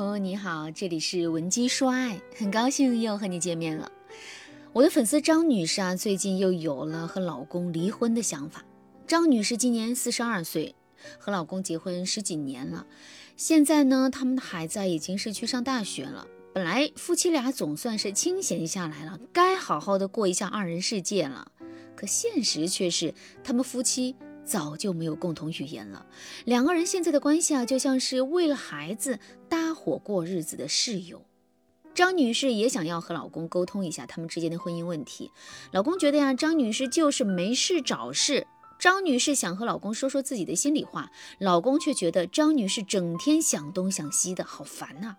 朋友你好，这里是文姬说爱，很高兴又和你见面了。我的粉丝张女士啊，最近又有了和老公离婚的想法。张女士今年四十二岁，和老公结婚十几年了，现在呢，他们的孩子已经是去上大学了。本来夫妻俩总算是清闲下来了，该好好的过一下二人世界了。可现实却是，他们夫妻。早就没有共同语言了，两个人现在的关系啊，就像是为了孩子搭伙过日子的室友。张女士也想要和老公沟通一下他们之间的婚姻问题。老公觉得呀，张女士就是没事找事。张女士想和老公说说自己的心里话，老公却觉得张女士整天想东想西的，好烦呐。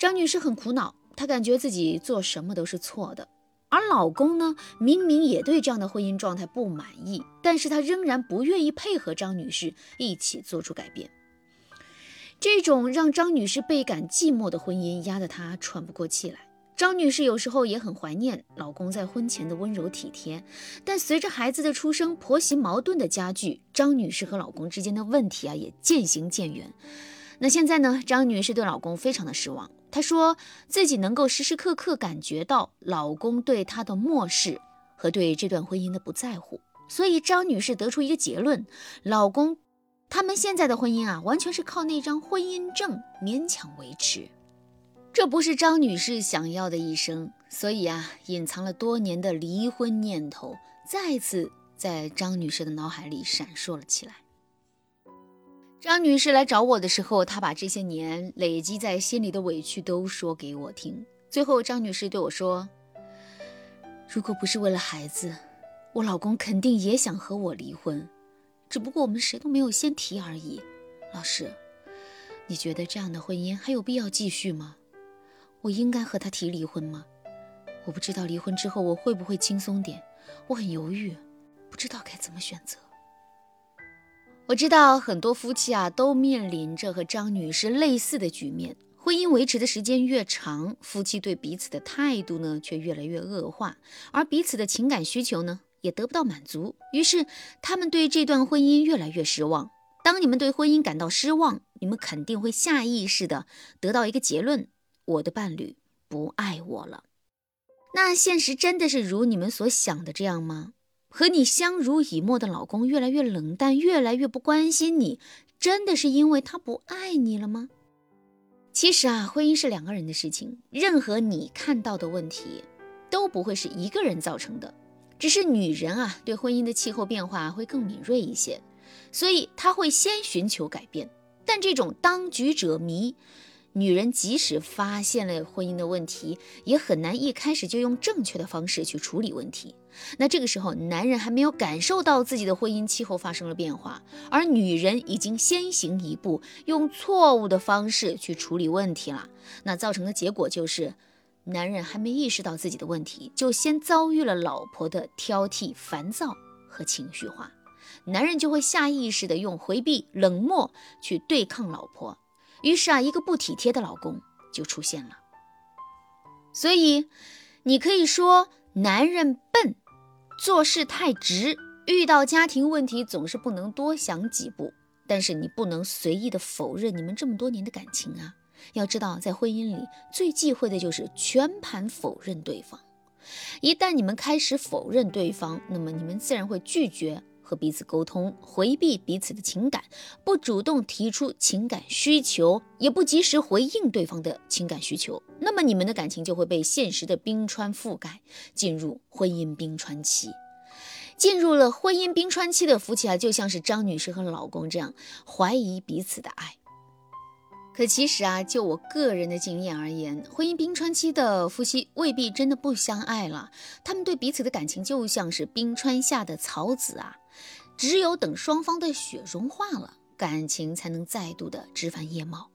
张女士很苦恼，她感觉自己做什么都是错的。而老公呢，明明也对这样的婚姻状态不满意，但是他仍然不愿意配合张女士一起做出改变。这种让张女士倍感寂寞的婚姻，压得她喘不过气来。张女士有时候也很怀念老公在婚前的温柔体贴，但随着孩子的出生，婆媳矛盾的加剧，张女士和老公之间的问题啊，也渐行渐远。那现在呢？张女士对老公非常的失望。她说自己能够时时刻刻感觉到老公对她的漠视和对这段婚姻的不在乎，所以张女士得出一个结论：老公他们现在的婚姻啊，完全是靠那张婚姻证勉强维持。这不是张女士想要的一生，所以啊，隐藏了多年的离婚念头再次在张女士的脑海里闪烁了起来。张女士来找我的时候，她把这些年累积在心里的委屈都说给我听。最后，张女士对我说：“如果不是为了孩子，我老公肯定也想和我离婚，只不过我们谁都没有先提而已。”老师，你觉得这样的婚姻还有必要继续吗？我应该和他提离婚吗？我不知道离婚之后我会不会轻松点，我很犹豫，不知道该怎么选择。我知道很多夫妻啊都面临着和张女士类似的局面，婚姻维持的时间越长，夫妻对彼此的态度呢却越来越恶化，而彼此的情感需求呢也得不到满足，于是他们对这段婚姻越来越失望。当你们对婚姻感到失望，你们肯定会下意识的得到一个结论：我的伴侣不爱我了。那现实真的是如你们所想的这样吗？和你相濡以沫的老公越来越冷淡，越来越不关心你，真的是因为他不爱你了吗？其实啊，婚姻是两个人的事情，任何你看到的问题都不会是一个人造成的，只是女人啊对婚姻的气候变化会更敏锐一些，所以她会先寻求改变。但这种当局者迷。女人即使发现了婚姻的问题，也很难一开始就用正确的方式去处理问题。那这个时候，男人还没有感受到自己的婚姻气候发生了变化，而女人已经先行一步，用错误的方式去处理问题了。那造成的结果就是，男人还没意识到自己的问题，就先遭遇了老婆的挑剔、烦躁和情绪化，男人就会下意识的用回避、冷漠去对抗老婆。于是啊，一个不体贴的老公就出现了。所以，你可以说男人笨，做事太直，遇到家庭问题总是不能多想几步。但是你不能随意的否认你们这么多年的感情啊！要知道，在婚姻里最忌讳的就是全盘否认对方。一旦你们开始否认对方，那么你们自然会拒绝。和彼此沟通，回避彼此的情感，不主动提出情感需求，也不及时回应对方的情感需求，那么你们的感情就会被现实的冰川覆盖，进入婚姻冰川期。进入了婚姻冰川期的夫妻啊，就像是张女士和老公这样，怀疑彼此的爱。可其实啊，就我个人的经验而言，婚姻冰川期的夫妻未必真的不相爱了，他们对彼此的感情就像是冰川下的草籽啊，只有等双方的雪融化了，感情才能再度的枝繁叶茂。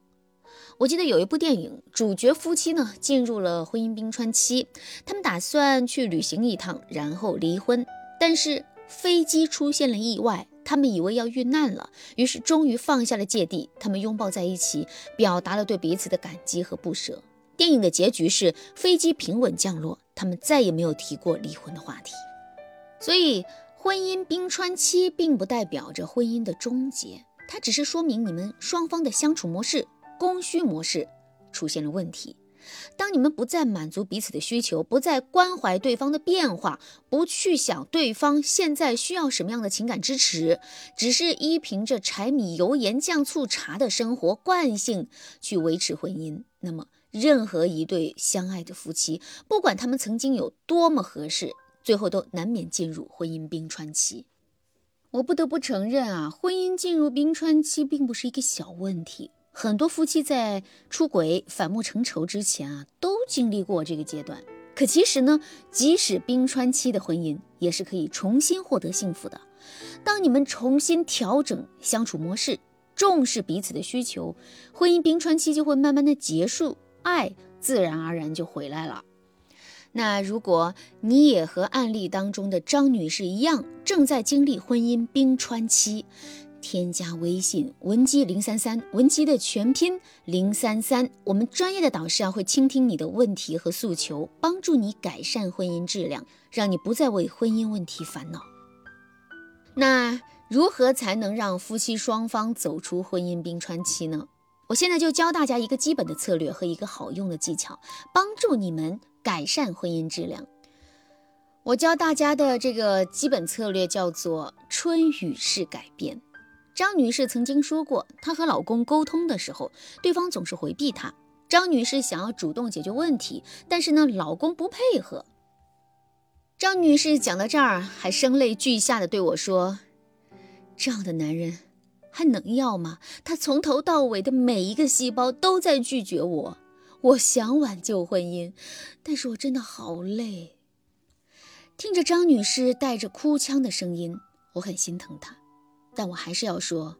我记得有一部电影，主角夫妻呢进入了婚姻冰川期，他们打算去旅行一趟，然后离婚，但是飞机出现了意外。他们以为要遇难了，于是终于放下了芥蒂，他们拥抱在一起，表达了对彼此的感激和不舍。电影的结局是飞机平稳降落，他们再也没有提过离婚的话题。所以，婚姻冰川期并不代表着婚姻的终结，它只是说明你们双方的相处模式、供需模式出现了问题。当你们不再满足彼此的需求，不再关怀对方的变化，不去想对方现在需要什么样的情感支持，只是依凭着柴米油盐酱醋茶的生活惯性去维持婚姻，那么任何一对相爱的夫妻，不管他们曾经有多么合适，最后都难免进入婚姻冰川期。我不得不承认啊，婚姻进入冰川期并不是一个小问题。很多夫妻在出轨、反目成仇之前啊，都经历过这个阶段。可其实呢，即使冰川期的婚姻，也是可以重新获得幸福的。当你们重新调整相处模式，重视彼此的需求，婚姻冰川期就会慢慢的结束，爱自然而然就回来了。那如果你也和案例当中的张女士一样，正在经历婚姻冰川期，添加微信文姬零三三，文姬的全拼零三三，我们专业的导师啊会倾听你的问题和诉求，帮助你改善婚姻质量，让你不再为婚姻问题烦恼。那如何才能让夫妻双方走出婚姻冰川期呢？我现在就教大家一个基本的策略和一个好用的技巧，帮助你们改善婚姻质量。我教大家的这个基本策略叫做春雨式改变。张女士曾经说过，她和老公沟通的时候，对方总是回避她。张女士想要主动解决问题，但是呢，老公不配合。张女士讲到这儿，还声泪俱下的对我说：“这样的男人还能要吗？他从头到尾的每一个细胞都在拒绝我。我想挽救婚姻，但是我真的好累。”听着张女士带着哭腔的声音，我很心疼她。但我还是要说，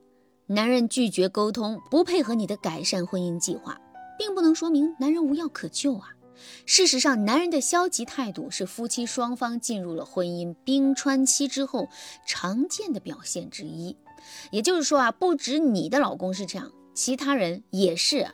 男人拒绝沟通，不配合你的改善婚姻计划，并不能说明男人无药可救啊。事实上，男人的消极态度是夫妻双方进入了婚姻冰川期之后常见的表现之一。也就是说啊，不止你的老公是这样，其他人也是。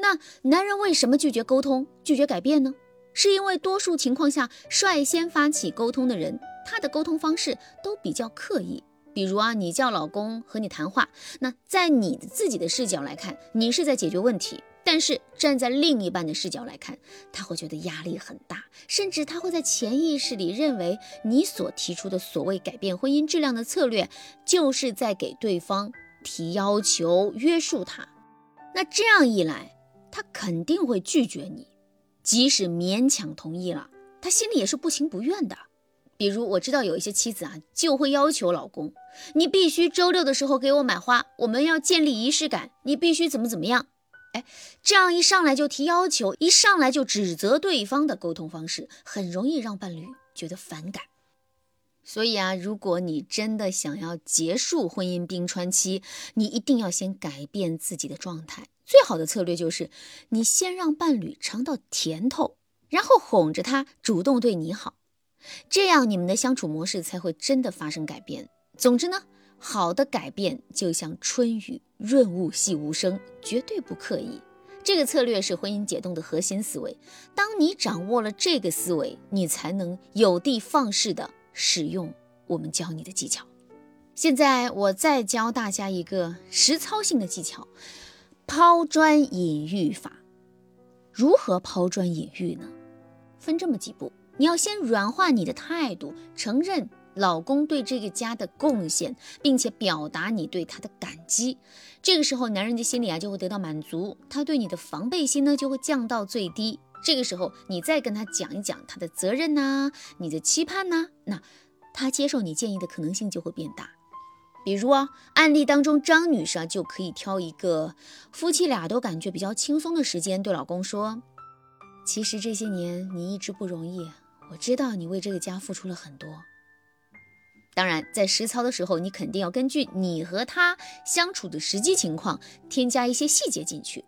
那男人为什么拒绝沟通、拒绝改变呢？是因为多数情况下，率先发起沟通的人，他的沟通方式都比较刻意。比如啊，你叫老公和你谈话，那在你的自己的视角来看，你是在解决问题；但是站在另一半的视角来看，他会觉得压力很大，甚至他会在潜意识里认为你所提出的所谓改变婚姻质量的策略，就是在给对方提要求、约束他。那这样一来，他肯定会拒绝你，即使勉强同意了，他心里也是不情不愿的。比如我知道有一些妻子啊，就会要求老公，你必须周六的时候给我买花，我们要建立仪式感，你必须怎么怎么样。哎，这样一上来就提要求，一上来就指责对方的沟通方式，很容易让伴侣觉得反感。所以啊，如果你真的想要结束婚姻冰川期，你一定要先改变自己的状态。最好的策略就是，你先让伴侣尝到甜头，然后哄着他主动对你好。这样你们的相处模式才会真的发生改变。总之呢，好的改变就像春雨润物细无声，绝对不刻意。这个策略是婚姻解冻的核心思维。当你掌握了这个思维，你才能有的放矢的使用我们教你的技巧。现在我再教大家一个实操性的技巧：抛砖引玉法。如何抛砖引玉呢？分这么几步。你要先软化你的态度，承认老公对这个家的贡献，并且表达你对他的感激。这个时候，男人的心里啊就会得到满足，他对你的防备心呢就会降到最低。这个时候，你再跟他讲一讲他的责任呐，你的期盼呐，那他接受你建议的可能性就会变大。比如啊，案例当中，张女士啊就可以挑一个夫妻俩都感觉比较轻松的时间，对老公说：“其实这些年你一直不容易。”我知道你为这个家付出了很多，当然，在实操的时候，你肯定要根据你和他相处的实际情况，添加一些细节进去。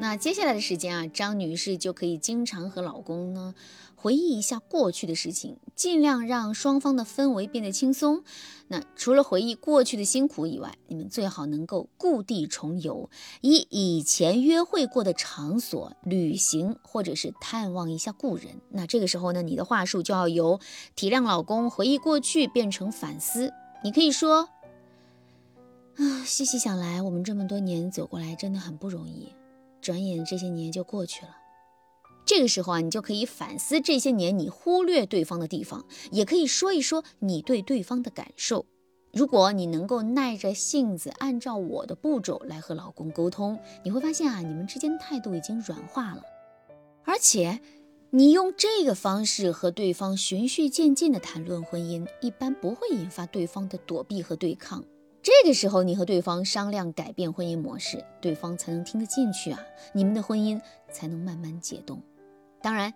那接下来的时间啊，张女士就可以经常和老公呢回忆一下过去的事情，尽量让双方的氛围变得轻松。那除了回忆过去的辛苦以外，你们最好能够故地重游，以以前约会过的场所旅行，或者是探望一下故人。那这个时候呢，你的话术就要由体谅老公、回忆过去变成反思。你可以说。啊，细细想来，我们这么多年走过来真的很不容易，转眼这些年就过去了。这个时候啊，你就可以反思这些年你忽略对方的地方，也可以说一说你对对方的感受。如果你能够耐着性子，按照我的步骤来和老公沟通，你会发现啊，你们之间态度已经软化了，而且你用这个方式和对方循序渐进的谈论婚姻，一般不会引发对方的躲避和对抗。这个时候，你和对方商量改变婚姻模式，对方才能听得进去啊，你们的婚姻才能慢慢解冻。当然，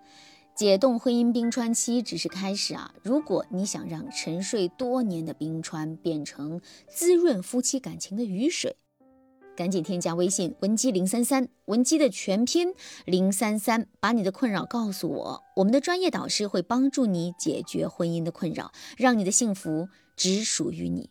解冻婚姻冰川期只是开始啊！如果你想让沉睡多年的冰川变成滋润夫妻感情的雨水，赶紧添加微信文姬零三三，文姬的全拼零三三，把你的困扰告诉我，我们的专业导师会帮助你解决婚姻的困扰，让你的幸福只属于你。